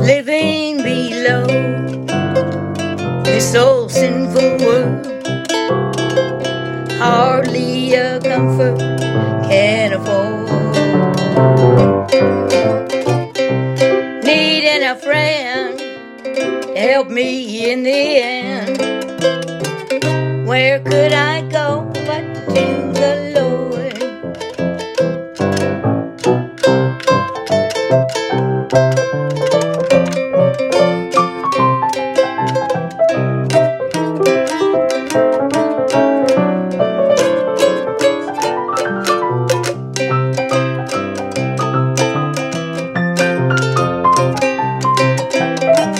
Living below this old sinful world, hardly a comfort can afford. Needing a friend to help me in the end, where could I?